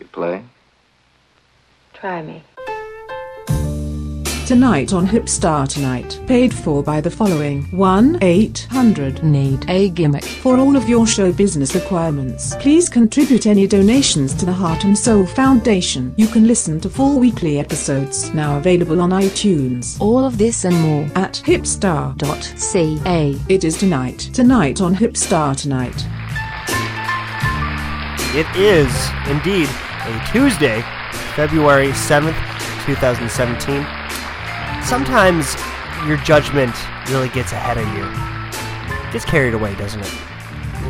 You play? Try me. Tonight on Hipstar Tonight, paid for by the following 1 800 Need a gimmick. For all of your show business requirements, please contribute any donations to the Heart and Soul Foundation. You can listen to full weekly episodes now available on iTunes All of this and more. at hipstar. Dot ca. It is tonight. Tonight on Hipstar Tonight. It is indeed a Tuesday, February 7th, 2017. Sometimes your judgment really gets ahead of you. Gets carried away, doesn't it?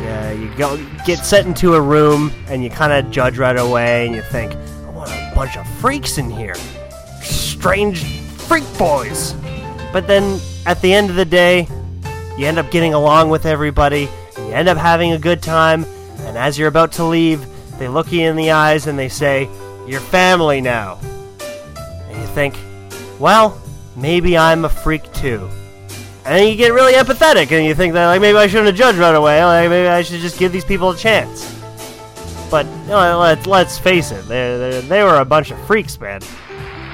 Yeah, you go get sent into a room and you kind of judge right away and you think, I want a bunch of freaks in here. Strange freak boys. But then at the end of the day, you end up getting along with everybody, you end up having a good time, and as you're about to leave, they look you in the eyes and they say, You're family now. And you think, Well, maybe I'm a freak too. And you get really empathetic and you think that like maybe I shouldn't have judged right away, like maybe I should just give these people a chance. But you know, let's let's face it, they they they were a bunch of freaks, man.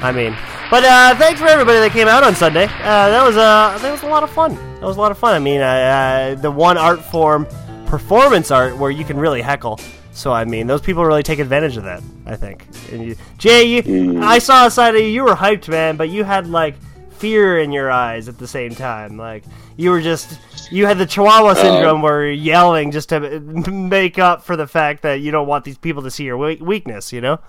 I mean, but uh, thanks for everybody that came out on Sunday. Uh, that was uh, that was a lot of fun. That was a lot of fun. I mean, uh, the one art form, performance art, where you can really heckle. So I mean, those people really take advantage of that. I think. And you, Jay, you, mm. I saw a side of you. You were hyped, man, but you had like fear in your eyes at the same time. Like you were just. You had the Chihuahua uh, syndrome where you're yelling just to make up for the fact that you don't want these people to see your weakness, you know?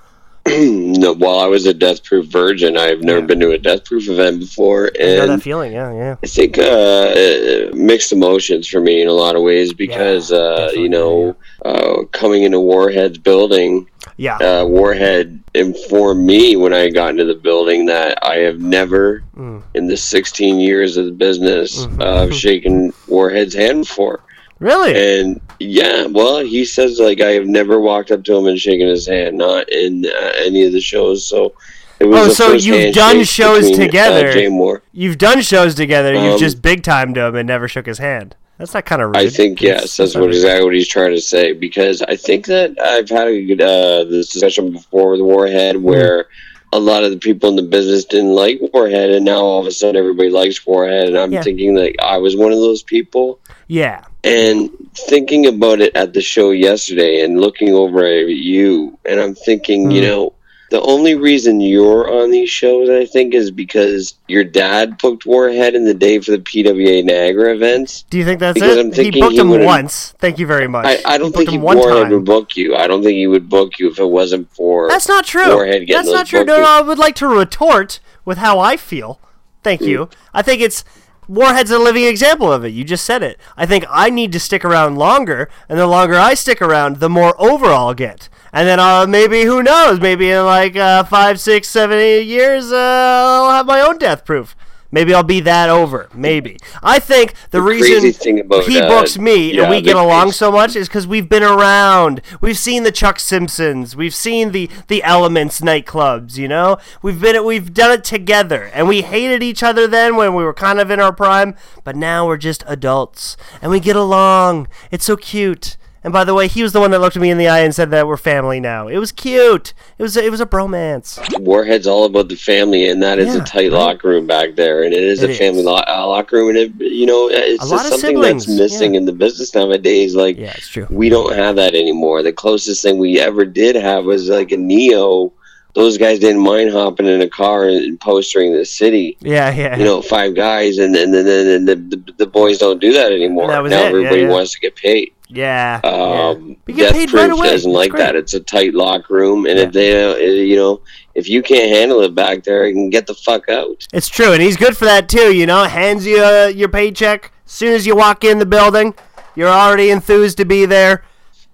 no, while I was a death proof virgin, I've never Yeah. been to a death proof event before, You know that and feeling, yeah, yeah. I think uh, mixed emotions for me in a lot of ways because uh, you know uh, coming into Warhead's building, Yeah. uh, Warhead informed me when I got into the building that I have never, Mm. in the 16 years of the business, Mhm. uh, shaken Warhead's hand before. Really? And yeah, well, he says like I have never walked up to him and shaken his hand, not in uh, any of the shows. So it was. Oh, so you've done shows between, together. Uh, Jay Moore. You've done shows together. You've Um, just big timed him and never shook his hand. That's not kind of rude. I think yes, that's what exactly what he's trying to say. Because I think that I've had a good uh, this discussion before with Warhead, Hmm. where a lot of the people in the business didn't like Warhead, and now all of a sudden everybody likes Warhead, and I'm Yeah. thinking like I was one of those people. Yeah. And thinking about it at the show yesterday and looking over at you, and I'm thinking, you Hmm. know, the only reason you're on these shows, I think, is because your dad booked Warhead in the day for the PWA Niagara events. Do you think that's Because it? I'm he booked he him once. Thank you very much. I, I don't think he, Warhead time. would book you. I don't think he would book you if it wasn't for. That's not true. Warhead getting That's not true. No, no, I would like to retort with how I feel. Thank you. I think it's Warhead's a living example of it. You just said it. I think I need to stick around longer, and the longer I stick around, the more over I'll get. And then uh, maybe, who knows, maybe in like uh, five, six, seven, eight years, uh, I'll have my own death proof. Maybe I'll be that over. Maybe. I think the, The reason about, he uh, books me and we get along so much is because we've been around. We've seen the Chuck Simpsons. We've seen the the Elements nightclubs. You know, we've been we've done it together, and we hated each other then when we were kind of in our prime. But now we're just adults, and we get along. It's so cute. And by the way, he was the one that looked at me in the eye and said that we're family now. It was cute. It was it was a bromance. Warhead's all about the family, and that is Yeah, a tight right. locker room back there, and it is It a family is. lo- uh, locker room, and it, you know, it's A just something that's missing yeah. in the business nowadays. Like, Yeah, it's true. we don't have that anymore. The closest thing we ever did have was like a Neo. Those guys didn't mind hopping in a car and postering the city. Yeah, yeah. You know, five guys, and then and then the, the, the boys don't do that anymore. That now it, yeah, everybody yeah. wants to get paid. Yeah. Um, yeah. Death Proof right doesn't like that. It's a tight locker room, and Yeah. if they, uh, you know, if you can't handle it back there, you can get the fuck out. It's true, and he's good for that too. You know, hands you uh, your paycheck as soon as you walk in the building. You're already enthused to be there,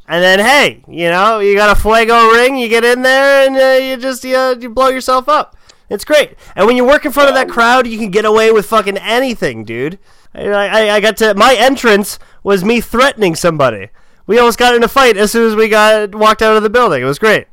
and then hey, you know, you got a Fuego ring. You get in there and uh, you just uh, you blow yourself up. It's great, and when you work in front of that crowd, you can get away with fucking anything, dude. I, I, I got to my entrance was me threatening somebody. We almost got in a fight as soon as we got walked out of the building. It was great,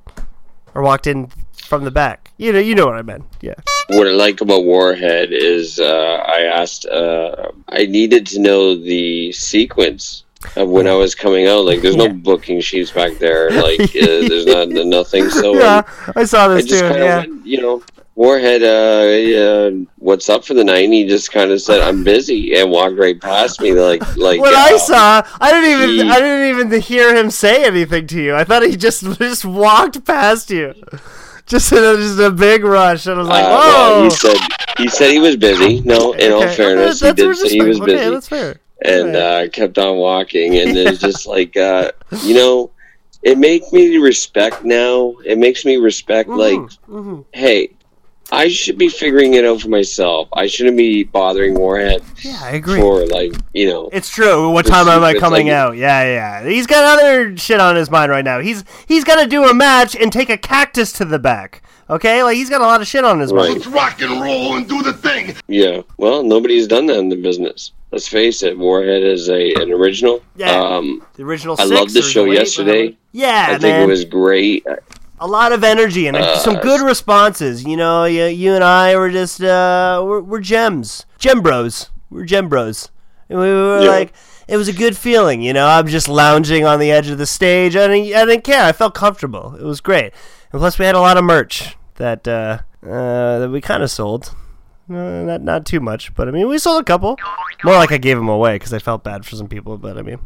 or walked in from the back. You know, you know what I meant. Yeah. What I like about Warhead is uh, I asked, uh, I needed to know the sequence of when I was coming out. Like, there's Yeah. no booking sheets back there. Like, uh, there's not nothing. So yeah, I saw I this just too. Yeah. went, you know, Warhead, uh, uh, what's up for the night? And he just kind of said, "I'm busy," and walked right past me. Like, like What uh, I saw, I didn't even, he- I didn't even hear him say anything to you. I thought he just just walked past you, just in a, just a big rush. And I was like, uh, whoa. well, he said he said he was busy. No, in all Okay, fairness, okay, he that's did say he was respect- busy. Okay, that's fair. and Right. uh, kept on walking. And it's just like, uh, you know, it makes me respect now. It makes me respect, like, Mhm. hey, I should be figuring it out for myself. I shouldn't be bothering Warhead Yeah, I agree. for, like, you know. It's true. What time am I coming like- out? Yeah, yeah. He's got other shit on his mind right now. He's he's gonna do a match and take a cactus to the back. Okay, like he's got a lot of shit on his mind. Right. rock and roll and do the thing. Yeah. Well, nobody's done that in the business. Let's face it. Warhead is a an original. Yeah. Um, The original. I six loved the show eight, yesterday. Yeah, I think it was great. A lot of energy and Uh, some good responses. You know, you, you and I were just uh, we're, we're gems, gem bros. We're gem bros. And we were Yeah. like, it was a good feeling. You know, I'm just lounging on the edge of the stage. I didn't, I didn't care. I felt comfortable. It was great. And plus, we had a lot of merch that uh, uh, that we kind of sold. Uh, not not too much, but I mean, we sold a couple. More like I gave them away because I felt bad for some people. But I mean,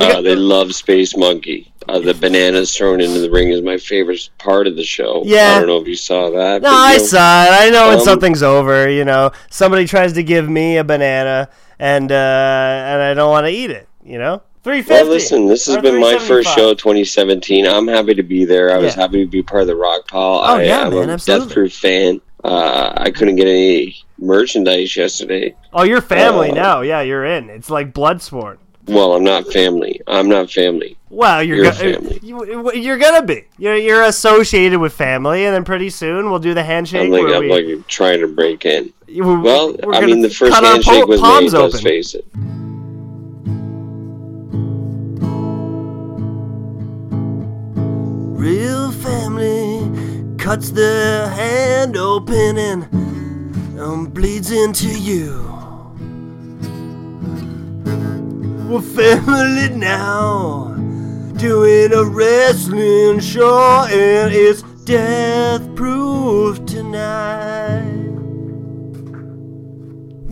Uh, they love Space Monkey. Uh, the bananas thrown into the ring is my favorite part of the show. Yeah. I don't know if you saw that. No, but, I know, saw it. I know when Um, something's over. You know, somebody tries to give me a banana, and uh, and I don't want to eat it. You know. Well, listen, this has been my first show, 2017. I'm happy to be there. I was Yeah. happy to be part of the Rock Pile. Oh, I, yeah, I'm man, a absolutely. Death Proof fan. Uh, I couldn't get any merchandise yesterday. Oh, you're family Uh, now. Yeah, you're in. It's like blood sport. Well, I'm not family. I'm not family. Well, you're You're go- family. You, you're gonna be. You're you're associated with family, and then pretty soon we'll do the handshake. I'm like where I'm we, like trying to break in. you- Well, we're I mean, the first cut our handshake po- was made. palms Let's face it. Real family cuts their hand open and um, bleeds into you. We're family now, doing a wrestling show, and it's death proof tonight.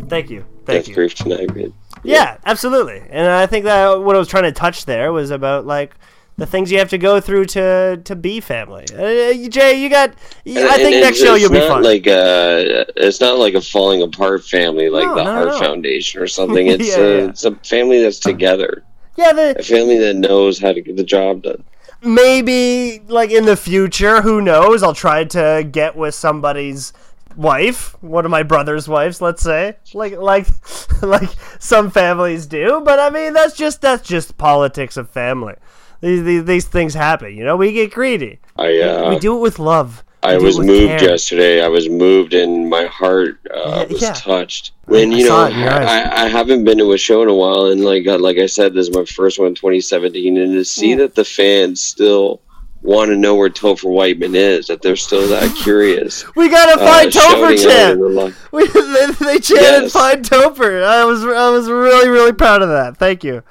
Thank you. Thank Death you. Proof tonight, man. Yeah, absolutely. And I think that what I was trying to touch there was about like the things you have to go through to to be family. Uh, Jay, you got. I think next show you'll be fun. Like uh, it's not like a falling apart family, like No, the no, Heart no. Foundation or something. It's Yeah, a, yeah. it's a family that's together, yeah, a the, family that knows how to get the job done. maybe like in the future, who knows? I'll try to get with somebody's wife, one of my brother's wives, let's say, like like like some families do. But I mean, that's just that's just politics of family. These, these, these things happen, you know. We get greedy. I uh, we do it with love. We I was moved care. yesterday. I was moved, and my heart uh, Yeah, was yeah. touched. When you know, it in your eyes. I, I haven't been to a show in a while, and like uh, like I said, this is my first one, in 2017, and to see that the fans still want to know where Topher Whiteman is, that they're still that curious. We gotta uh, find Topher shouting chant. We, they, they chanted Yes. "Find Topher." I was I was really really proud of that. Thank you,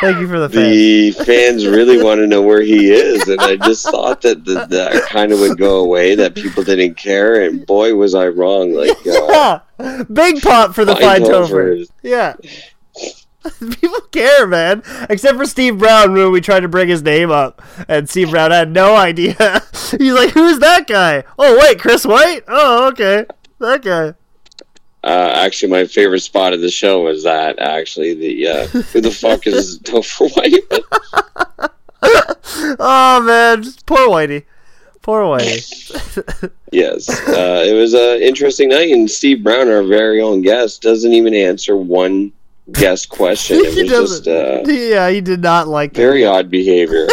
thank you for the fans. the fans really want to know where he is, and I just thought that the, that kind of would go away, that people didn't care, and boy, was I wrong. Like, uh, Yeah, big pop for the Find Find Topher Topher. is- Yeah. People care, man. Except for Steve Brown when we tried to bring his name up, and Steve Brown had no idea. He's like, "Who's that guy?" Oh, wait, Chris White. Oh, okay, that guy. Uh, actually, my favorite spot of the show was that. Actually, the uh, who the fuck is Topher Whiteman? Oh man, poor Whitey. Poor Whitey. Yes, uh, it was an interesting night, and Steve Brown, our very own guest, doesn't even answer one guest question. It he was just uh, yeah, he did not like very odd behavior.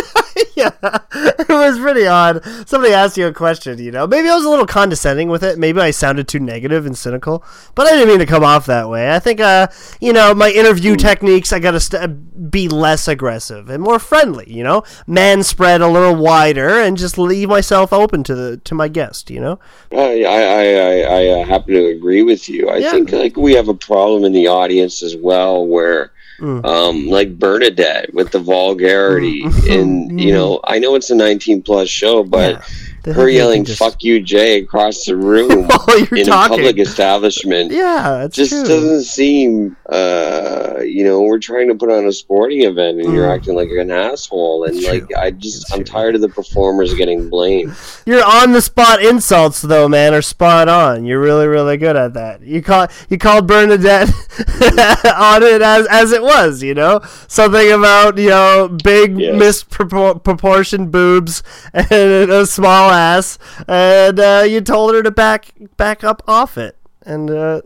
yeah, it was pretty odd. Somebody asked you a question, you know. Maybe I was a little condescending with it. Maybe I sounded too negative and cynical, but I didn't mean to come off that way. I think, uh, you know, my interview techniques, I gotta st- be less aggressive and more friendly. You know, man spread a little wider and just leave myself open to the to my guest. You know. I I I, I, I uh, happen to agree with you. I Yeah. think like we have a problem in the audience as well, where Mm. um, like Bernadette with the vulgarity, mm. and you mm. know, I know it's a 19 plus show, but Yeah. The her yelling just- "fuck you, Jay" across the room While you're in talking. a public establishment Yeah, it's just true. doesn't seem uh you know we're trying to put on a sporting event and you're Mm. acting like an asshole and It's like true. i just It's i'm true. tired of the performers getting blamed Your on the spot insults though, man, are spot on. You're really, really good at that. You call you called Bernadette on it as as it was, you know? Something about, you know, big Yes. misproportioned boobs and a small ass and uh, you told her to back back up off it. And uh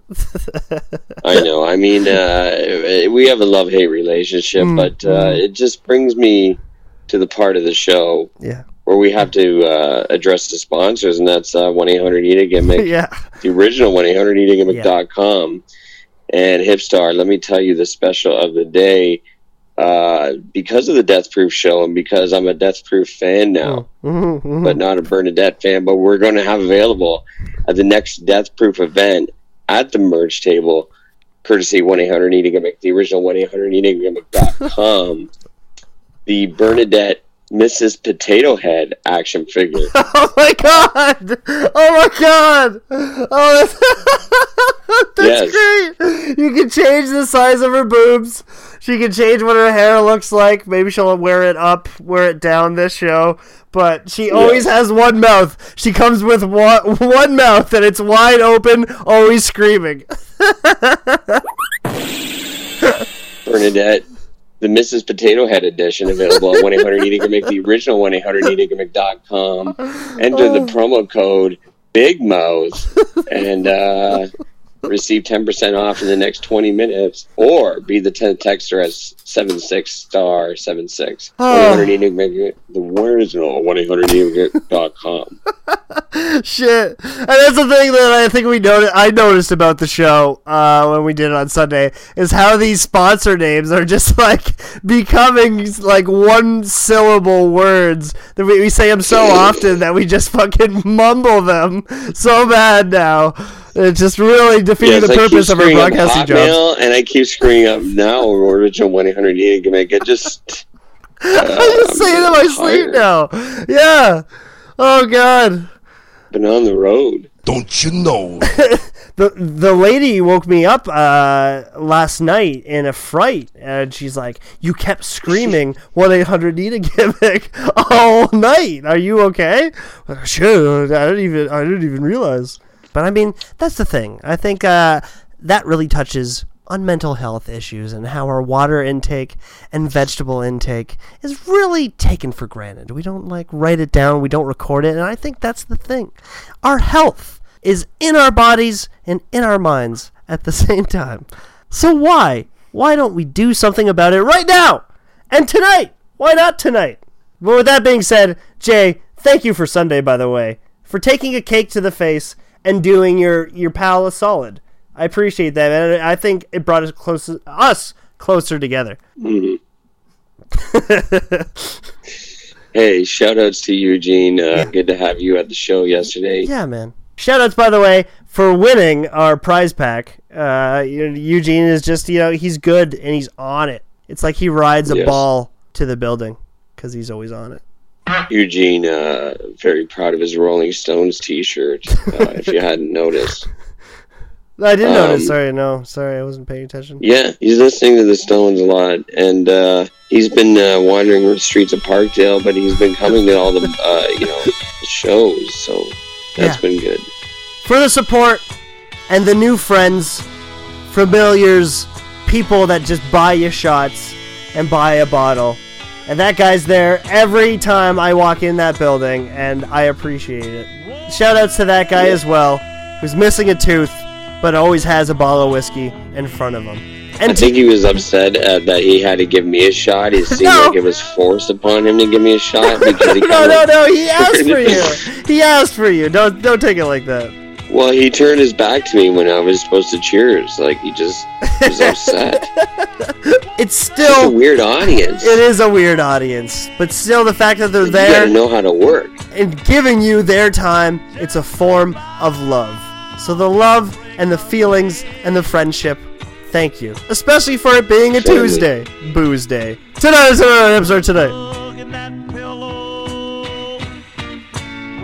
i know i mean uh we have a love-hate relationship Mm, but uh mm. it just brings me to the part of the show yeah. where we have to uh address the sponsors and that's uh 1-800-EAT a gimmick Yeah. the original 1-800-EAT-A-GIMMICK.com and Hipstar, let me tell you the special of the day. Uh, because of the Death Proof show and because I'm a Death Proof fan now, Mhm, mhm. but not a Bernadette fan, but we're going to have available at the next Death Proof event at the merch table, courtesy 1 800 Eating Gimmick, the original 1 800 Eating Gimmick.com, the Bernadette Mrs. Potato Head action figure. Oh my god! Oh my god! Oh, that's, that's great! You can change the size of her boobs. She can change what her hair looks like. Maybe she'll wear it up, wear it down this show. But she always has one mouth. She comes with one, one mouth, and it's wide open, always screaming. Bernadette, the Mrs. Potato Head edition available at 1 800 Eating the original 1 800 Eating. Enter the promo code Big Mouth and uh, receive 10% off in the next 20 minutes or be the 10th texter as 76 star 76. 1 800 Eating Gimmick, the original 1 800 Eating Gimmick.com. Shit, and that's the thing that I think we noticed. I noticed about the show uh, when we did it on Sunday is how these sponsor names are just like becoming like one syllable words that we, we say them so often that we just fucking mumble them so bad now. It's just really defeating Yes, the I purpose of our screwing up broadcasting jobs. Hotmail, and I keep screwing up now original 1 800 Eating Gimmick. It just. I just say it in my sleep now. Yeah. Oh god. Been on the road. Don't you know? the the lady woke me up uh, last night in a fright, and she's like, "You kept screaming one eight hundred need a gimmick all night. Are you okay?" Well, Sure, I didn't even I didn't even realize. But I mean, that's the thing. I think uh, that really touches on mental health issues and how our water intake and vegetable intake is really taken for granted. We don't like write it down, we don't record it, and I think that's the thing. Our health is in our bodies and in our minds at the same time. So why? Why don't we do something about it right now? And tonight? Why not tonight? But with that being said, Jay, thank you for Sunday, by the way, for taking a cake to the face and doing your your pal a solid. I appreciate that, and I think it brought us closer us closer together. Hey, shout outs to Eugene. Uh, Good to have you at the show yesterday. Yeah, man. Shout outs, by the way, for winning our prize pack. Uh, Eugene is just, you know, he's good and he's on it. It's like he rides a Yes. ball to the building because he's always on it. Eugene, uh, very proud of his Rolling Stones t shirt, uh, if you hadn't noticed. I didn't Um, notice. Sorry, no. Sorry, I wasn't paying attention. Yeah, he's listening to the Stones a lot, and uh, he's been uh, wandering the streets of Parkdale, but he's been coming to all the, uh, you know, shows, so that's Yeah. been good. For the support and the new friends, familiars, people that just buy you shots and buy a bottle. And that guy's there every time I walk in that building, and I appreciate it. Shoutouts to that guy as well, who's missing a tooth, but always has a bottle of whiskey in front of him. I And think he was upset uh, that he had to give me a shot. It seemed No. like it was forced upon him to give me a shot because he no, no, no, he asked for you. He asked for you. Don't, don't take it like that. Well, he turned his back to me when I was supposed to cheers. Like he just was upset. It's It's a weird audience. it is a weird audience, but still, the fact that they're You there. gotta know how to work. and giving you their time, it's a form of love. So the love and the feelings and the friendship, Thank you. Especially for it being a Certainly. Tuesday. Booze Day. Tonight is another episode today.